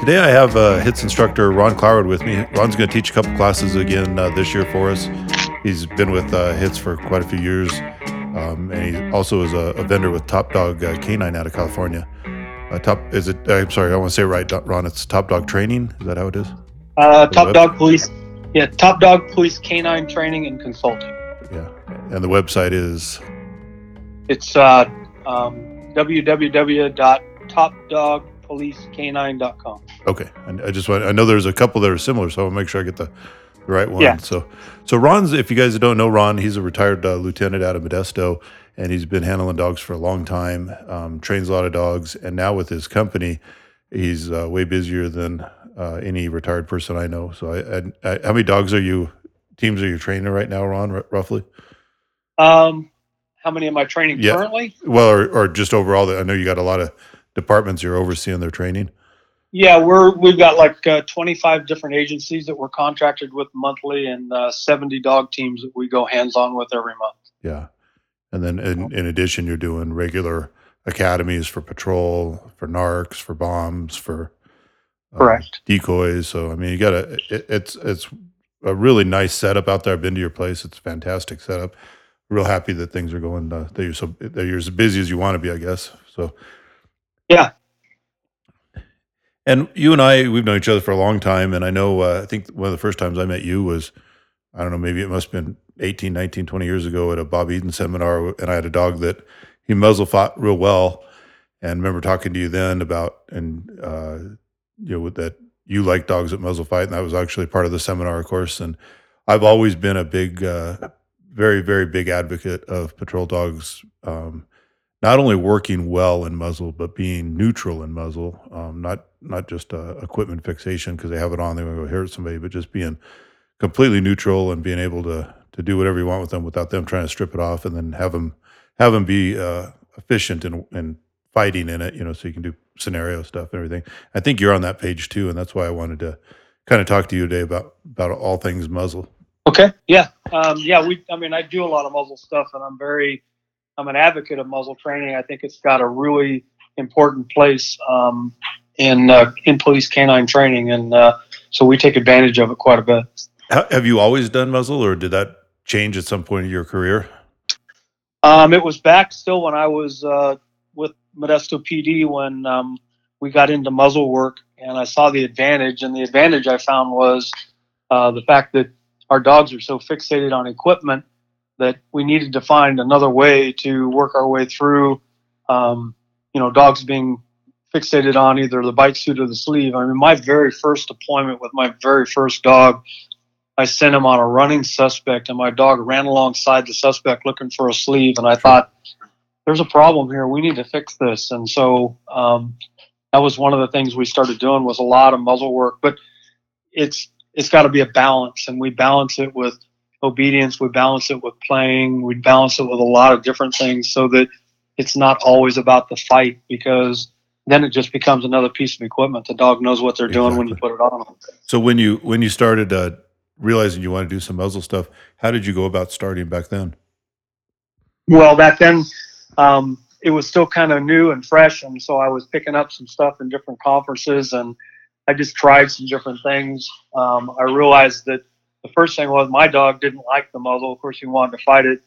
Today I have uh, HITS instructor Ron Cloward with me. Ron's going to teach a couple classes again uh, this year for us. He's been with uh, HITS for quite a few years, um, and he also is a, a vendor with Top Dog uh, Canine out of California. Uh, top is it? I'm sorry, I want to say it right, Ron. It's Top Dog Training. Is that how it is? Uh, top Dog Police. Yeah, Top Dog Police Canine Training and Consulting. Yeah, and the website is. It's uh, um, www.topdogpolicecanine.com. Okay, and I just want I know there's a couple that are similar, so I'll make sure I get the, the right one. Yeah. So, so Ron's if you guys don't know Ron, he's a retired uh, lieutenant out of Modesto, and he's been handling dogs for a long time. Um, trains a lot of dogs, and now with his company, he's uh, way busier than uh, any retired person I know. So, I, I, I, how many dogs are you teams are you training right now, Ron? R- roughly? Um, how many am I training Yeah. currently? Well, or, or just overall? I know you got a lot of departments you're overseeing their training. Yeah, we're we've got like uh, 25 different agencies that we're contracted with monthly, and uh, 70 dog teams that we go hands on with every month. Yeah. And then in, in addition, you're doing regular academies for patrol, for narcs, for bombs, for uh, Correct. decoys. So I mean, you got to it, it's it's a really nice setup out there. I've been to your place; it's a fantastic setup. Real happy that things are going uh, that you're so that you're as busy as you want to be, I guess. So Yeah. And you and I, we've known each other for a long time, and I know uh, I think one of the first times I met you was I don't know, maybe it must have been 18, 19, 20 years ago at a Bob Eden seminar. And I had a dog that he muzzle fought real well. And remember talking to you then about, and, uh, you know, that you like dogs that muzzle fight. And that was actually part of the seminar, of course. And I've always been a big, uh, very, very big advocate of patrol dogs, um, not only working well in muzzle, but being neutral in muzzle, um, not, not just uh, equipment fixation because they have it on, they want to go hurt somebody, but just being completely neutral and being able to to do whatever you want with them without them trying to strip it off and then have them have them be uh, efficient in, in fighting in it you know so you can do scenario stuff and everything i think you're on that page too and that's why i wanted to kind of talk to you today about about all things muzzle Okay. Yeah. Um, yeah. We. I mean, I do a lot of muzzle stuff, and I'm very. I'm an advocate of muzzle training. I think it's got a really important place um, in uh, in police canine training, and uh, so we take advantage of it quite a bit. Have you always done muzzle or did that change at some point in your career Um, it was back still when I was uh, with Modesto PD when um, we got into muzzle work, and I saw the advantage. And the advantage I found was uh, the fact that our dogs are so fixated on equipment that we needed to find another way to work our way through. Um, you know, dogs being fixated on either the bite suit or the sleeve. I mean, my very first deployment with my very first dog, I sent him on a running suspect, and my dog ran alongside the suspect looking for a sleeve. And I thought, there's a problem here. We need to fix this. And so um, that was one of the things we started doing was a lot of muzzle work. But it's it's got to be a balance, and we balance it with obedience. We balance it with playing. We balance it with a lot of different things so that it's not always about the fight because then it just becomes another piece of equipment. The dog knows what they're doing when you put it on them. so when you when you started uh, realizing you want to do some muzzle stuff how did you go about starting back then Well, back then, um, it was still kind of new and fresh, and so I was picking up some stuff in different conferences, and I just tried some different things. Um, I realized that the first thing was my dog didn't like the muzzle. Of course, he wanted to fight it,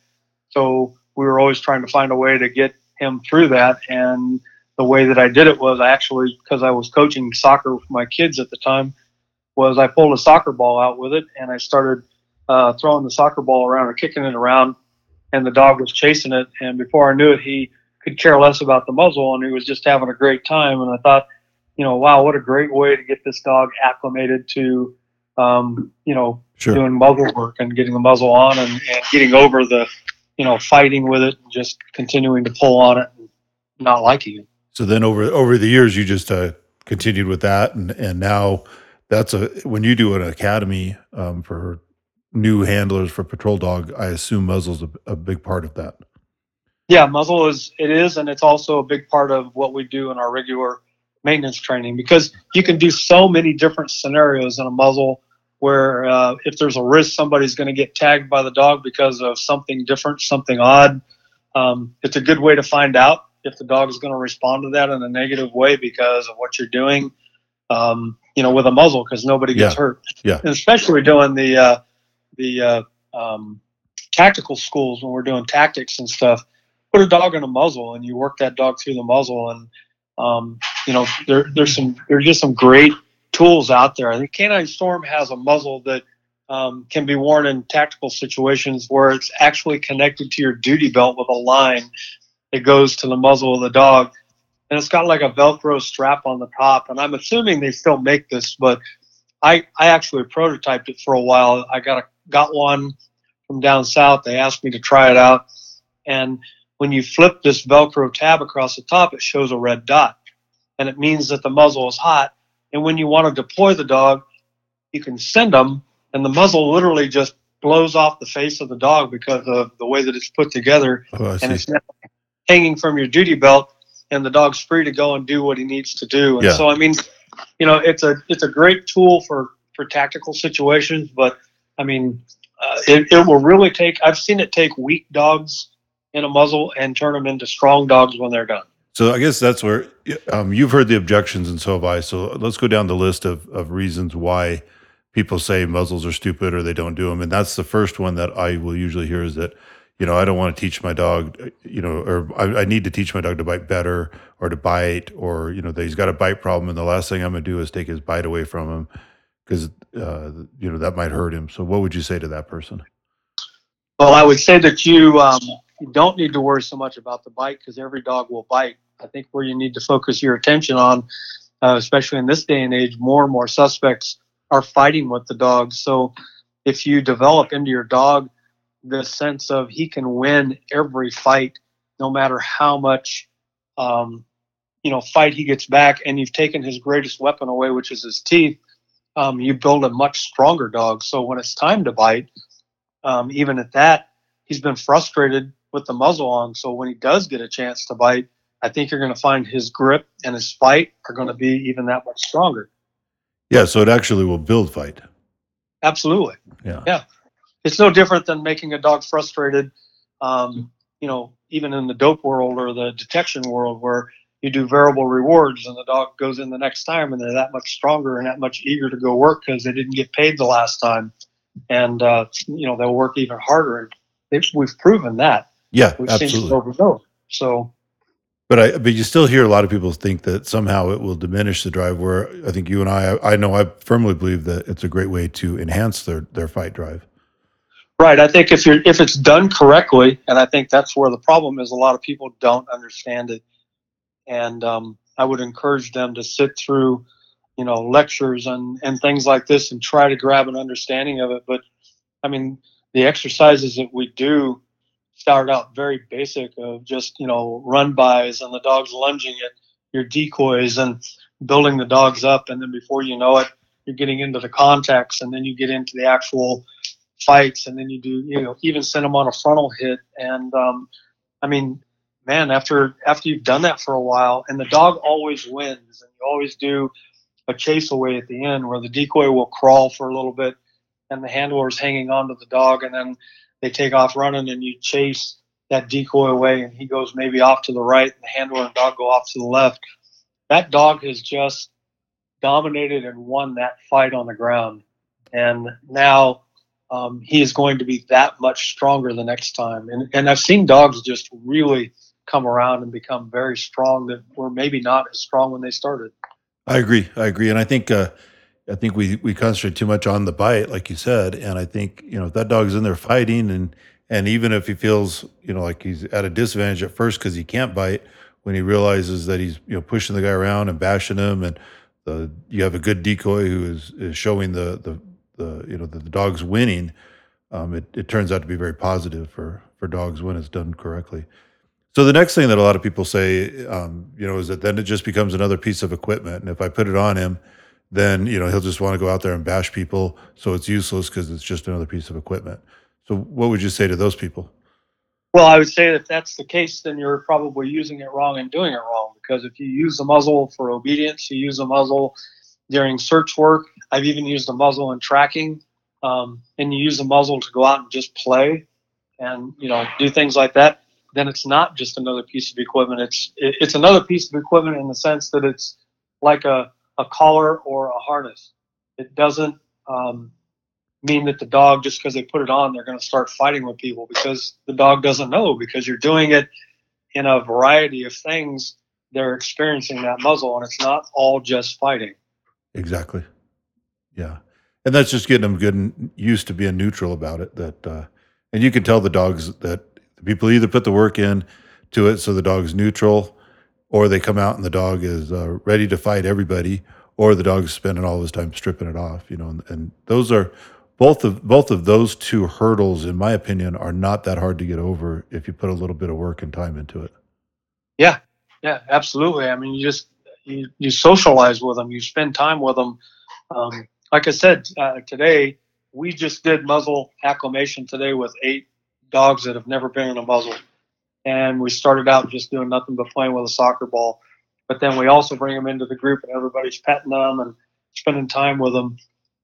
so we were always trying to find a way to get him through that. And the way that I did it was actually, because I was coaching soccer with my kids at the time, was I pulled a soccer ball out with it, and I started uh, throwing the soccer ball around or kicking it around and the dog was chasing it. And before I knew it, he could care less about the muzzle and he was just having a great time. And I thought, you know, wow, what a great way to get this dog acclimated to, um, you know, sure doing muzzle work and getting the muzzle on and, and getting over the, you know, fighting with it and just continuing to pull on it and not liking it. So then over over the years, you just uh, continued with that, and and now that's a when you do an academy um, for new handlers for patrol dog, I assume muzzle's a, a big part of that. Yeah, muzzle is it is, and it's also a big part of what we do in our regular maintenance training because you can do so many different scenarios in a muzzle where uh, if there's a risk somebody's going to get tagged by the dog because of something different, something odd, um, it's a good way to find out if the dog is going to respond to that in a negative way because of what you're doing. Um, you know, with a muzzle because nobody gets Yeah. hurt. Yeah. And especially doing the uh, the uh, um, tactical schools when we're doing tactics and stuff. Put a dog in a muzzle and you work that dog through the muzzle and um, you know there there's some there's just some great tools out there. I think Canine Storm has a muzzle that um, can be worn in tactical situations where it's actually connected to your duty belt with a line that goes to the muzzle of the dog. And it's got like a Velcro strap on the top. And I'm assuming they still make this, but I, I actually prototyped it for a while. I got a, got one from down south. They asked me to try it out. And when you flip this Velcro tab across the top, it shows a red dot. And it means that the muzzle is hot. And when you want to deploy the dog, you can send them, and the muzzle literally just blows off the face of the dog because of the way that it's put together Oh, and it's hanging from your duty belt and the dog's free to go and do what he needs to do and Yeah. so i mean you know it's a it's a great tool for for tactical situations but i mean uh, it, it will really take i've seen it take weak dogs in a muzzle and turn them into strong dogs when they're done So I guess that's where um, you've heard the objections, and so have I. So let's go down the list of, of reasons why people say muzzles are stupid or they don't do them. And that's the first one that I will usually hear is that, you know, I don't want to teach my dog, you know, or I, I need to teach my dog to bite better or to bite, or, you know, that he's got a bite problem. And the last thing I'm going to do is take his bite away from him because, uh, you know, that might hurt him. So what would you say to that person? well i would say that you um, you don't need to worry so much about the bite because every dog will bite i think where you need to focus your attention on uh, especially in this day and age more and more suspects are fighting with the dogs. so if you develop into your dog the sense of he can win every fight no matter how much um, you know fight he gets back and you've taken his greatest weapon away which is his teeth um, you build a much stronger dog so when it's time to bite um, even at that he's been frustrated with the muzzle on so when he does get a chance to bite i think you're going to find his grip and his fight are going to be even that much stronger Yeah. So it actually will build fight. absolutely Yeah. Yeah. it's no different than making a dog frustrated um, you know even in the dope world or the detection world where you do variable rewards and the dog goes in the next time and they're that much stronger and that much eager to go work because they didn't get paid the last time and uh, you know they'll work even harder and we've proven that Yeah. we've seen it Absolutely. over and over so But I, but you still hear a lot of people think that somehow it will diminish the drive. Where I think you and I, I know I firmly believe that it's a great way to enhance their their fight drive. Right. I think if you're if it's done correctly, and I think that's where the problem is. A lot of people don't understand it, and um, I would encourage them to sit through, you know, lectures and and things like this and try to grab an understanding of it. But I mean, the exercises that we do start out very basic of just you know run bys and the dogs lunging at your decoys and building the dogs up, and then before you know it, you're getting into the contacts, and then you get into the actual fights and then you do you know even send them on a frontal hit. And um, i mean man after after you've done that for a while and the dog always wins and you always do a chase away at the end where the decoy will crawl for a little bit and the handler is hanging on to the dog and then they take off running and you chase that decoy away and he goes maybe off to the right and the handler and dog go off to the left that dog has just dominated and won that fight on the ground and now um, he is going to be that much stronger the next time. And, and I've seen dogs just really come around and become very strong that were maybe not as strong when they started. I agree. I agree, and I think uh, I think we we concentrate too much on the bite, like you said, and I think you know if that dog's in there fighting, and and even if he feels you know like he's at a disadvantage at first because he can't bite, when he realizes that he's you know pushing the guy around and bashing him, and the you have a good decoy who is is showing the the the you know that the dog's winning, um, it it turns out to be very positive for for dogs when it's done correctly. So the next thing that a lot of people say, um, you know, is that then it just becomes another piece of equipment, and if I put it on him, then you know he'll just want to go out there and bash people. So it's useless because it's just another piece of equipment. So what would you say to those people? Well, I would say if that's the case, then you're probably using it wrong and doing it wrong. Because if you use the muzzle for obedience, you use the muzzle during search work. I've even used the muzzle in tracking, um, and you use the muzzle to go out and just play, and you know do things like that. Then it's not just another piece of equipment. It's it, it's another piece of equipment in the sense that it's like a a collar or a harness. It doesn't um, mean that the dog just because they put it on they're going to start fighting with people because the dog doesn't know because you're doing it in a variety of things they're experiencing that muzzle and it's not all just fighting Exactly. Yeah, and that's just getting them good and used to being neutral about it. That uh, and you can tell the dogs that the people either put the work in to it, so the dog's neutral, or they come out and the dog is uh, ready to fight everybody, or the dog's spending all his time stripping it off. You know, and, and those are both of both of those two hurdles, in my opinion, are not that hard to get over if you put a little bit of work and time into it. yeah yeah absolutely i mean you just you, you socialize with them you spend time with them um, like i said uh, today we just did muzzle acclimation today with eight dogs that have never been in a muzzle and we started out just doing nothing but playing with a soccer ball. But then we also bring them into the group and everybody's petting them and spending time with them.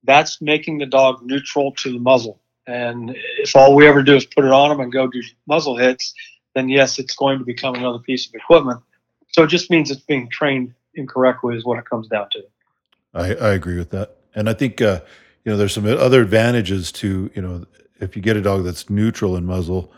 That's making the dog neutral to the muzzle. And if all we ever do is put it on them and go do muzzle hits then yes it's going to become another piece of equipment. So it just means it's being trained incorrectly is what it comes down to. I, I agree with that, and I think uh, you know there's some other advantages to you know if you get a dog that's neutral in muzzle.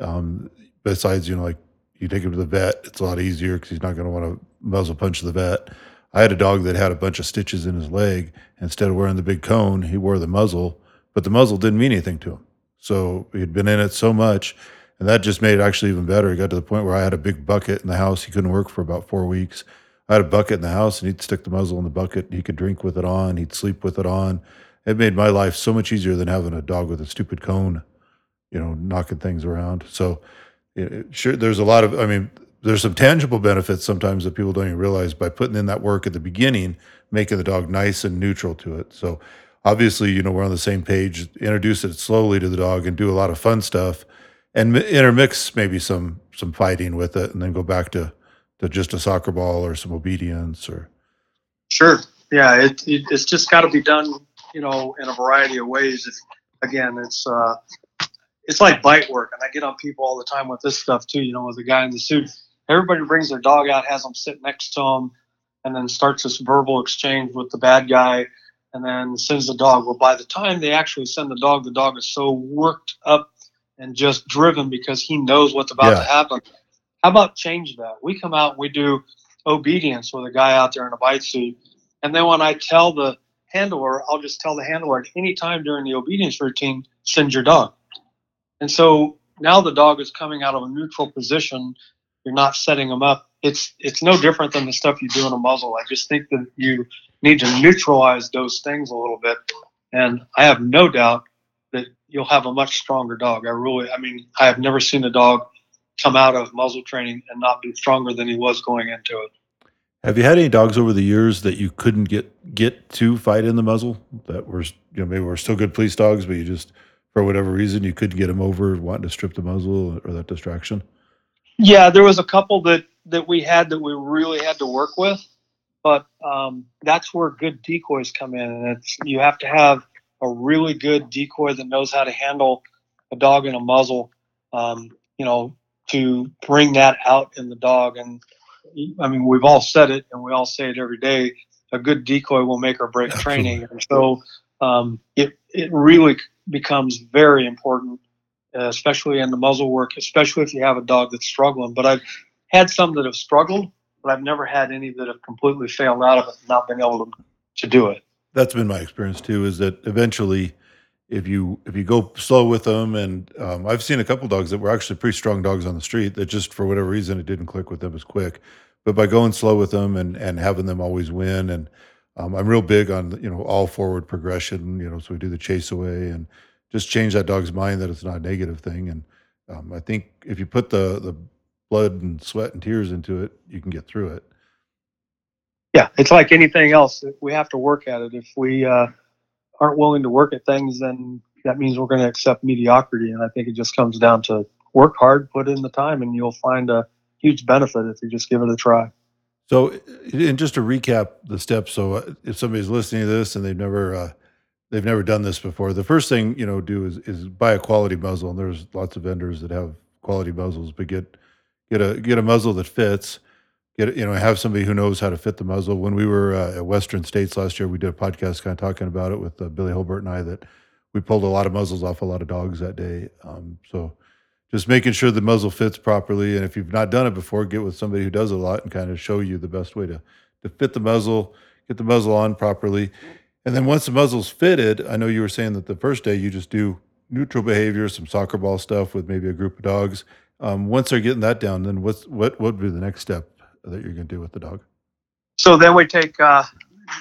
Um, besides, you know, like you take him to the vet, it's a lot easier because he's not going to want to muzzle punch the vet. I had a dog that had a bunch of stitches in his leg. Instead of wearing the big cone, he wore the muzzle, but the muzzle didn't mean anything to him. So he'd been in it so much, and that just made it actually even better. He got to the point where I had a big bucket in the house. He couldn't work for about four weeks. I had a bucket in the house, and he'd stick the muzzle in the bucket. He could drink with it on. He'd sleep with it on. It made my life so much easier than having a dog with a stupid cone, you know, knocking things around. So, sure, there's a lot of. I mean, there's some tangible benefits sometimes that people don't even realize by putting in that work at the beginning, making the dog nice and neutral to it. So, obviously, you know, we're on the same page. Introduce it slowly to the dog and do a lot of fun stuff, and intermix maybe some some fighting with it, and then go back to to just a soccer ball or some obedience or Sure. Yeah, it, it it's just got to be done, you know, in a variety of ways. It's, again, it's uh, it's like bite work, and I get on people all the time with this stuff too. You know, with the guy in the suit, everybody brings their dog out, has them sit next to them, and then starts this verbal exchange with the bad guy, and then sends the dog. Well, by the time they actually send the dog, the dog is so worked up and just driven because he knows what's about Yeah. to happen. How about change that? We come out and we do obedience with a guy out there in a bite suit. And then when I tell the handler, I'll just tell the handler at any time during the obedience routine, send your dog. And so now the dog is coming out of a neutral position. You're not setting them up. It's it's no different than the stuff you do in a muzzle. I just think that you need to neutralize those things a little bit. And I have no doubt that you'll have a much stronger dog. I really, I mean, I have never seen a dog come out of muzzle training and not be stronger than he was going into it. Have you had any dogs over the years that you couldn't get get to fight in the muzzle that were you know maybe were still good police dogs, but you just for whatever reason you couldn't get them over wanting to strip the muzzle or that distraction? Yeah, there was a couple that that we had that we really had to work with, but um, that's where good decoys come in, and it's you have to have a really good decoy that knows how to handle a dog in a muzzle, um, you know, to bring that out in the dog. And I mean, we've all said it, and we all say it every day. A good decoy will make or break training, and so um, it it really becomes very important uh, especially in the muzzle work, especially if you have a dog that's struggling. But I've had some that have struggled, but I've never had any that have completely failed out of it not been able to, to do it. That's been my experience too. Is that eventually, if you if you go slow with them, and um, I've seen a couple dogs that were actually pretty strong dogs on the street that just for whatever reason it didn't click with them as quick. But by going slow with them and and having them always win, and um, I'm real big on you know all forward progression. You know, so we do the chase away and just change that dog's mind that it's not a negative thing. And um, I think if you put the the blood and sweat and tears into it, you can get through it. Yeah, it's like anything else. We have to work at it. If we uh, aren't willing to work at things, then that means we're going to accept mediocrity. And I think it just comes down to work hard, put in the time, and you'll find a huge benefit if you just give it a try. So, and just to recap the steps, so uh, if somebody's listening to this and they've never uh, they've never done this before, the first thing you know do is is buy a quality muzzle, and there's lots of vendors that have quality muzzles, but get get a get a muzzle that fits. Get you know have somebody who knows how to fit the muzzle. When we were uh, at Western States last year, we did a podcast kind of talking about it with uh, Billy Holbert and I that we pulled a lot of muzzles off a lot of dogs that day. Um, so just making sure the muzzle fits properly. And if you've not done it before, get with somebody who does a lot and kind of show you the best way to, to fit the muzzle, get the muzzle on properly. And then once the muzzle's fitted, I know you were saying that the first day you just do neutral behavior, some soccer ball stuff with maybe a group of dogs. Um, once they're getting that down, then what's what would be the next step that you're going to do with the dog? So then we take uh,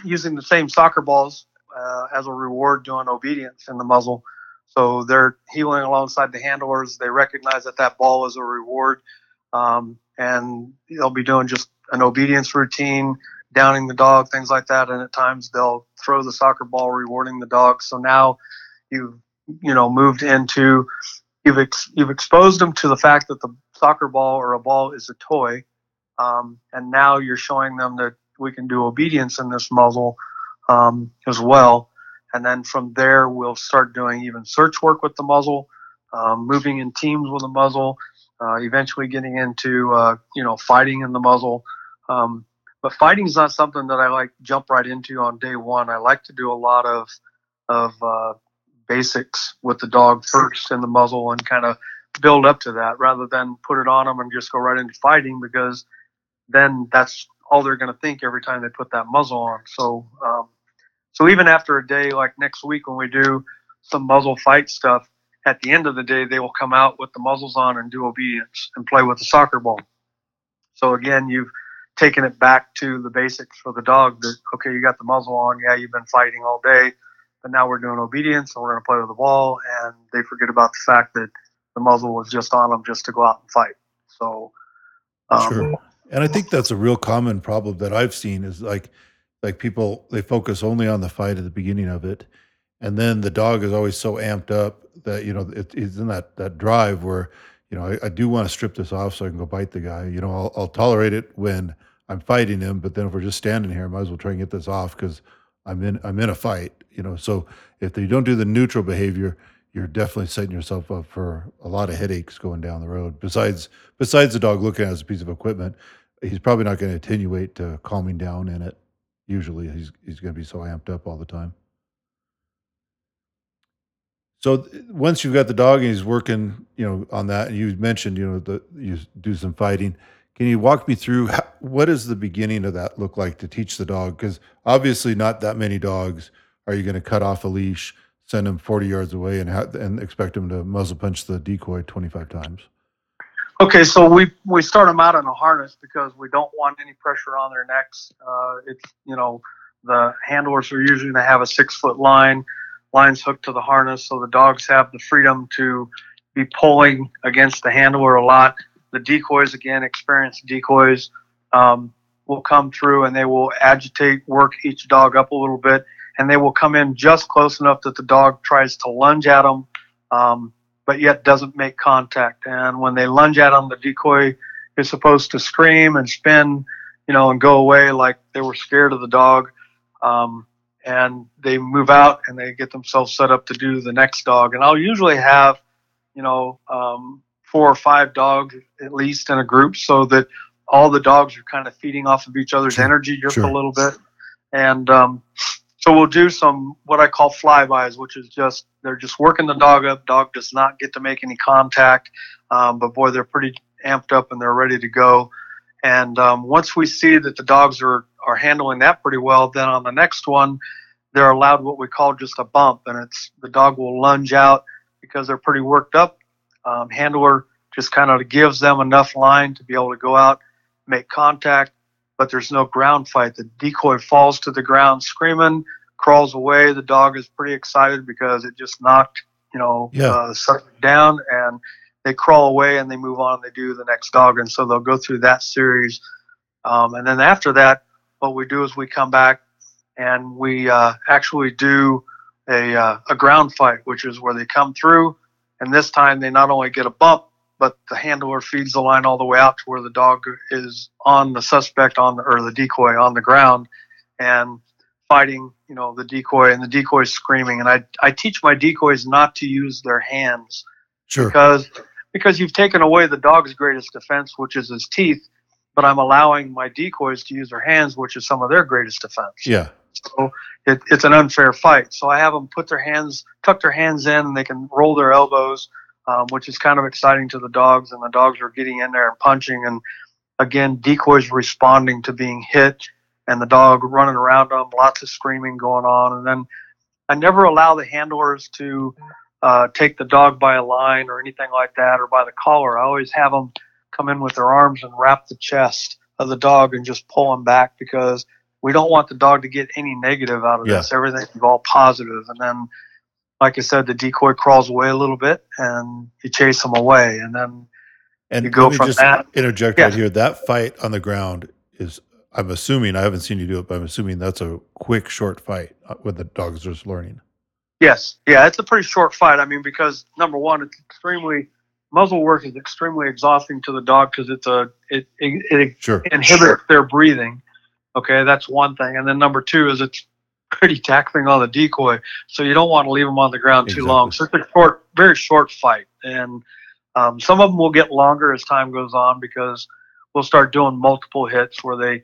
using the same soccer balls uh, as a reward, doing obedience in the muzzle. So they're heeling alongside the handlers. They recognize that that ball is a reward, um, and they'll be doing just an obedience routine, downing the dog, things like that. And at times they'll throw the soccer ball, rewarding the dog. So now you've you know moved into you've ex- you've exposed them to the fact that the soccer ball or a ball is a toy, um, and now you're showing them that we can do obedience in this muzzle um, as well. And then from there, we'll start doing even search work with the muzzle, um, moving in teams with the muzzle, uh, eventually getting into uh, you know fighting in the muzzle. Um, but fighting is not something that I like jump right into on day one. I like to do a lot of of uh, basics with the dog first in the muzzle and kind of build up to that rather than put it on them and just go right into fighting because then that's all they're going to think every time they put that muzzle on. So um, so even after a day like next week when we do some muzzle fight stuff, at the end of the day they will come out with the muzzles on and do obedience and play with the soccer ball. So again, you've taken it back to the basics for the dog that okay, you got the muzzle on, yeah, you've been fighting all day, but now we're doing obedience and we're going to play with the ball and they forget about the fact that the muzzle was just on them just to go out and fight. So um, sure. And I think that's a real common problem that I've seen is like like people they focus only on the fight at the beginning of it and then the dog is always so amped up that you know it, it's in that that drive where you know I, I, do want to strip this off so I can go bite the guy. You know, I'll, I'll, tolerate it when I'm fighting him, but then if we're just standing here, I might as well try and get this off because I'm in I'm in a fight. You know, so if you don't do the neutral behavior, you're definitely setting yourself up for a lot of headaches going down the road. Besides besides the dog looking at as a piece of equipment, he's probably not going to attenuate to calming down in it usually he's he's going to be so amped up all the time. So uh, once you've got the dog and he's working, you know, on that, and you mentioned, you know, that you do some fighting. Can you walk me through how, what does the beginning of that look like to teach the dog? Because obviously, not that many dogs are you going to cut off a leash, send them forty yards away, and ha- and expect them to muzzle punch the decoy twenty five times. Okay, so we we start them out in a harness because we don't want any pressure on their necks. Uh, it's you know the handlers are usually going to have a six foot line, lines hooked to the harness, so the dogs have the freedom to be pulling against the handler a lot. The decoys again, experienced decoys um, will come through and they will agitate, work each dog up a little bit, and they will come in just close enough that the dog tries to lunge at them. Um, but yet doesn't make contact. And when they lunge at them, the decoy is supposed to scream and spin, you know, and go away like they were scared of the dog. Um, and they move out and they get themselves set up to do the next dog. And I'll usually have, you know, um, four or five dogs at least in a group so that all the dogs are kind of feeding off of each other's sure. energy just sure. a little bit. And um, so we'll do some what I call flybys, which is just they're just working the dog up. Dog does not get to make any contact, um, but boy, they're pretty amped up and they're ready to go. And um, once we see that the dogs are are handling that pretty well, then on the next one, they're allowed what we call just a bump, and it's the dog will lunge out because they're pretty worked up. Um, handler just kind of gives them enough line to be able to go out, make contact, but there's no ground fight. The decoy falls to the ground screaming, crawls away. The dog is pretty excited because it just knocked, you know, yeah. uh, down, and they crawl away and they move on. And they do the next dog, and so they'll go through that series, um, and then after that, what we do is we come back and we uh, actually do a, uh, a ground fight, which is where they come through, and this time they not only get a bump, but the handler feeds the line all the way out to where the dog is on the suspect on the or the decoy on the ground, and fighting, you know, the decoy, and the decoy is screaming. And I I teach my decoys not to use their hands Sure. because because you've taken away the dog's greatest defense, which is his teeth, but I'm allowing my decoys to use their hands, which is some of their greatest defense. Yeah. So it, it's an unfair fight. So I have them put their hands, tuck their hands in, and they can roll their elbows, um, which is kind of exciting to the dogs. And the dogs are getting in there and punching. And again, decoys responding to being hit, and the dog running around them, lots of screaming going on. And then I never allow the handlers to uh, take the dog by a line or anything like that, or by the collar. I always have them come in with their arms and wrap the chest of the dog and just pull him back because we don't want the dog to get any negative out of Yeah. this. Everything's all positive. And then, like I said, the decoy crawls away a little bit and you chase him away. And then, And You go from just that- interject Yeah. right here. That fight on the ground is, I'm assuming, I haven't seen you do it, but I'm assuming that's a quick, short fight uh, when the dog's just learning. yes, yeah, it's a pretty short fight. I mean, because number one, it's extremely, muzzle work is extremely exhausting to the dog because it's a, it, it, it Sure. inhibits their breathing. Okay, that's one thing. And then number two is it's pretty tackling on the decoy, so you don't want to leave them on the ground too long. So it's a short, very short fight, and um, some of them will get longer as time goes on because we'll start doing multiple hits where they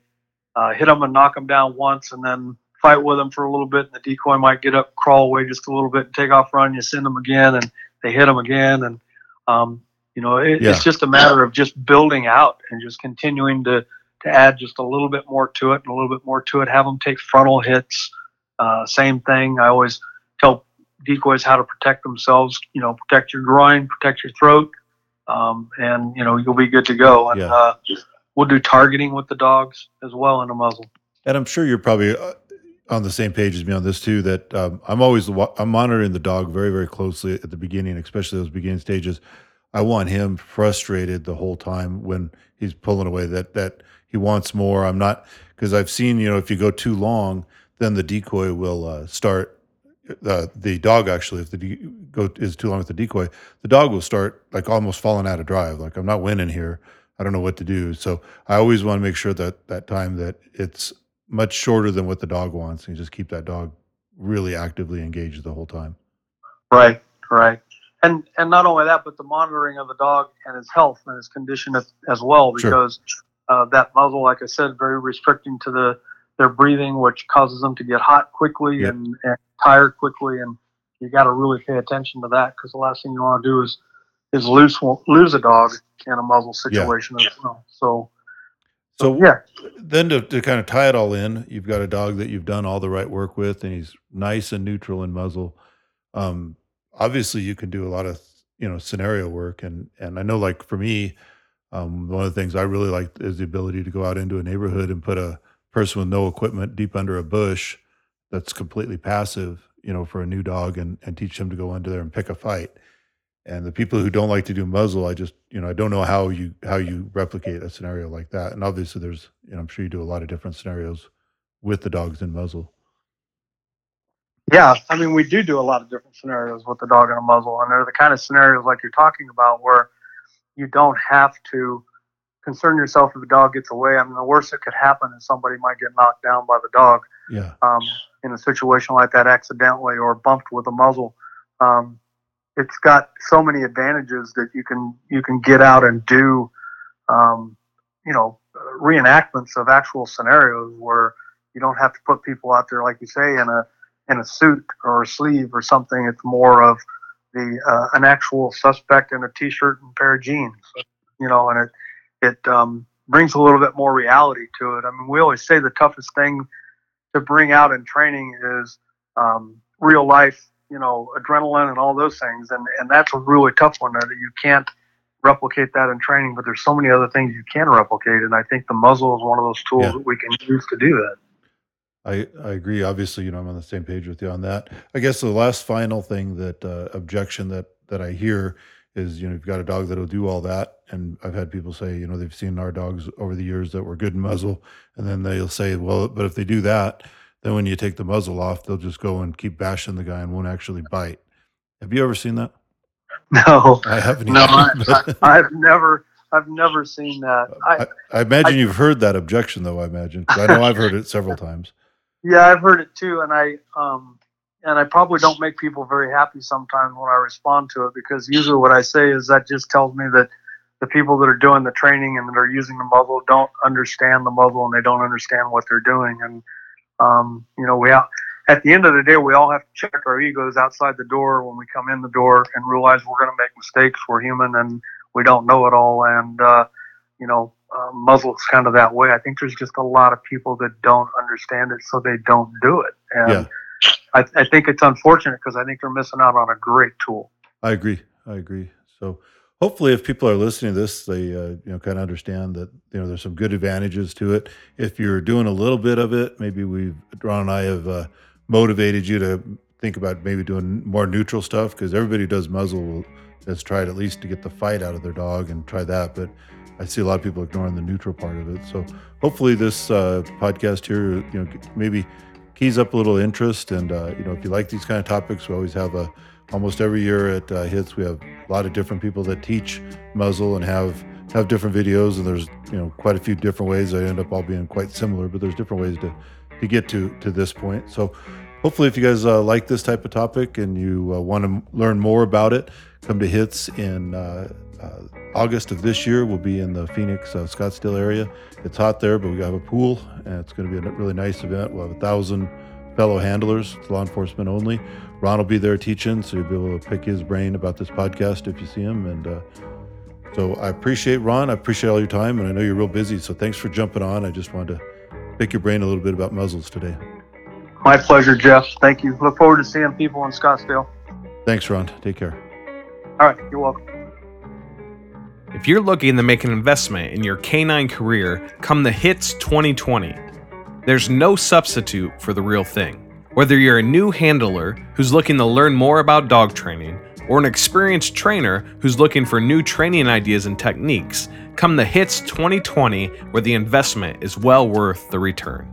uh, hit them and knock them down once, and then fight with them for a little bit. And the decoy might get up, crawl away just a little bit, and take off run. You send them again, and they hit them again, and um, you know it, Yeah. it's just a matter of just building out and just continuing to to add just a little bit more to it and a little bit more to it. Have them take frontal hits. Uh, same thing. I always tell decoys how to protect themselves. You know, protect your groin, protect your throat, um, and you know you'll be good to go. And Yeah. uh, we'll do targeting with the dogs as well in the muzzle. And I'm sure you're probably uh, on the same page as me on this too. That um, I'm always I'm monitoring the dog very very closely at the beginning, especially those beginning stages. I want him frustrated the whole time when he's pulling away. That that he wants more. I'm not because I've seen you know if you go too long, then the decoy will uh, start. Uh, the dog actually, if the de- go is too long with the decoy, the dog will start like almost falling out of drive. Like I'm not winning here. I don't know what to do. So I always want to make sure that that time that it's much shorter than what the dog wants, and you just keep that dog really actively engaged the whole time. Right, right. And and not only that, but the monitoring of the dog and his health and his condition as, as well, Sure. because uh, that muzzle, like I said, very restricting to the their breathing, which causes them to get hot quickly Yep. and, and tired quickly, and you got to really pay attention to that because the last thing you want to do is is lose lose a dog in a muzzle situation as well. So So yeah, then to, to kind of tie it all in, you've got a dog that you've done all the right work with, and he's nice and neutral in muzzle. Um, obviously, you can do a lot of you know scenario work, and and I know like for me, um, one of the things I really like is the ability to go out into a neighborhood and put a person with no equipment deep under a bush that's completely passive, you know, for a new dog, and and teach them to go under there and pick a fight. And the people who don't like to do muzzle, I just, you know, I don't know how you how you replicate a scenario like that. And obviously, there's, you know, I'm sure you do a lot of different scenarios with the dogs in muzzle. Yeah, I mean, we do do a lot of different scenarios with the dog in a muzzle, and they're the kind of scenarios like you're talking about where you don't have to concern yourself if the dog gets away. I mean, the worst that could happen is somebody might get knocked down by the dog Yeah, um, in a situation like that accidentally or bumped with a muzzle. Um, it's got so many advantages that you can you can get out and do, um, you know, reenactments of actual scenarios where you don't have to put people out there like you say in a in a suit or a sleeve or something. It's more of the uh, an actual suspect in a t-shirt and pair of jeans, you know, and it it um, brings a little bit more reality to it. I mean, we always say the toughest thing to bring out in training is um, real life, you know, adrenaline and all those things, and and that's a really tough one that you can't replicate that in training. But there's so many other things you can replicate, and I think the muzzle is one of those tools Yeah. that we can use to do that. I I agree. Obviously, you know, I'm on the same page with you on that. I guess the last final thing that uh, objection that that I hear is you know you've got a dog that'll do all that, and I've had people say you know they've seen our dogs over the years that were good in muzzle, and then they'll say, well, but if they do that, then when you take the muzzle off, they'll just go and keep bashing the guy and won't actually bite. Have you ever seen that? No, I haven't. no, either, I, I, i've never, I've never seen that. I, I, imagine you've heard that objection, though. I imagine I know I've heard it several times. Yeah, I've heard it too, and I um and I probably don't make people very happy sometimes when I respond to it because usually what I say is that just tells me that the people that are doing the training and that are using the muzzle don't understand the muzzle and they don't understand what they're doing and um you know we at the end of the day we all have to check our egos outside the door when we come in the door and realize we're going to make mistakes we're human and we don't know it all and uh you know uh, muzzle's kind of that way. I think there's just a lot of people that don't understand it, so they don't do it. And Yeah. I, I think it's unfortunate because I think they're missing out on a great tool. I agree. I agree. So hopefully, if people are listening to this, they uh, you know kind of understand that you know there's some good advantages to it. If you're doing a little bit of it, maybe we've Ron and I have uh, motivated you to think about maybe doing more neutral stuff because everybody who does muzzle has tried at least to get the fight out of their dog and try that, but. I see a lot of people ignoring the neutral part of it. So hopefully this uh, podcast here, you know, maybe keys up a little interest. And uh, you know, if you like these kind of topics, we always have a almost every year at uh, Hits we have a lot of different people that teach muzzle and have have different videos. And there's you know quite a few different ways. They end up all being quite similar, but there's different ways to to get to to this point. So hopefully, if you guys uh, like this type of topic and you uh, want to learn more about it, come to Hits in. Uh, August of this year, we'll be in the Phoenix, uh, Scottsdale area. It's hot there, but we have a pool, and it's going to be a really nice event. We'll have a thousand fellow handlers, it's law enforcement only. Ron will be there teaching, so you'll be able to pick his brain about this podcast if you see him. And uh, so I appreciate Ron. I appreciate all your time, and I know you're real busy, so thanks for jumping on. I just wanted to pick your brain a little bit about muzzles today. My pleasure, Jeff. Thank you. Look forward to seeing people in Scottsdale. Thanks, Ron. Take care. All right, you're welcome. If you're looking to make an investment in your canine career, come the HITS 2020. There's no substitute for the real thing. Whether you're a new handler who's looking to learn more about dog training, or an experienced trainer who's looking for new training ideas and techniques, come the HITS 2020 where the investment is well worth the return.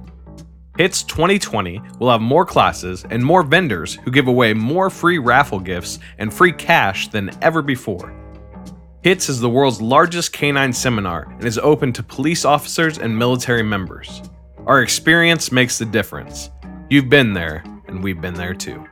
HITS 2020 will have more classes and more vendors who give away more free raffle gifts and free cash than ever before. HITS is the world's largest canine seminar and is open to police officers and military members. Our experience makes the difference. You've been there, and we've been there too.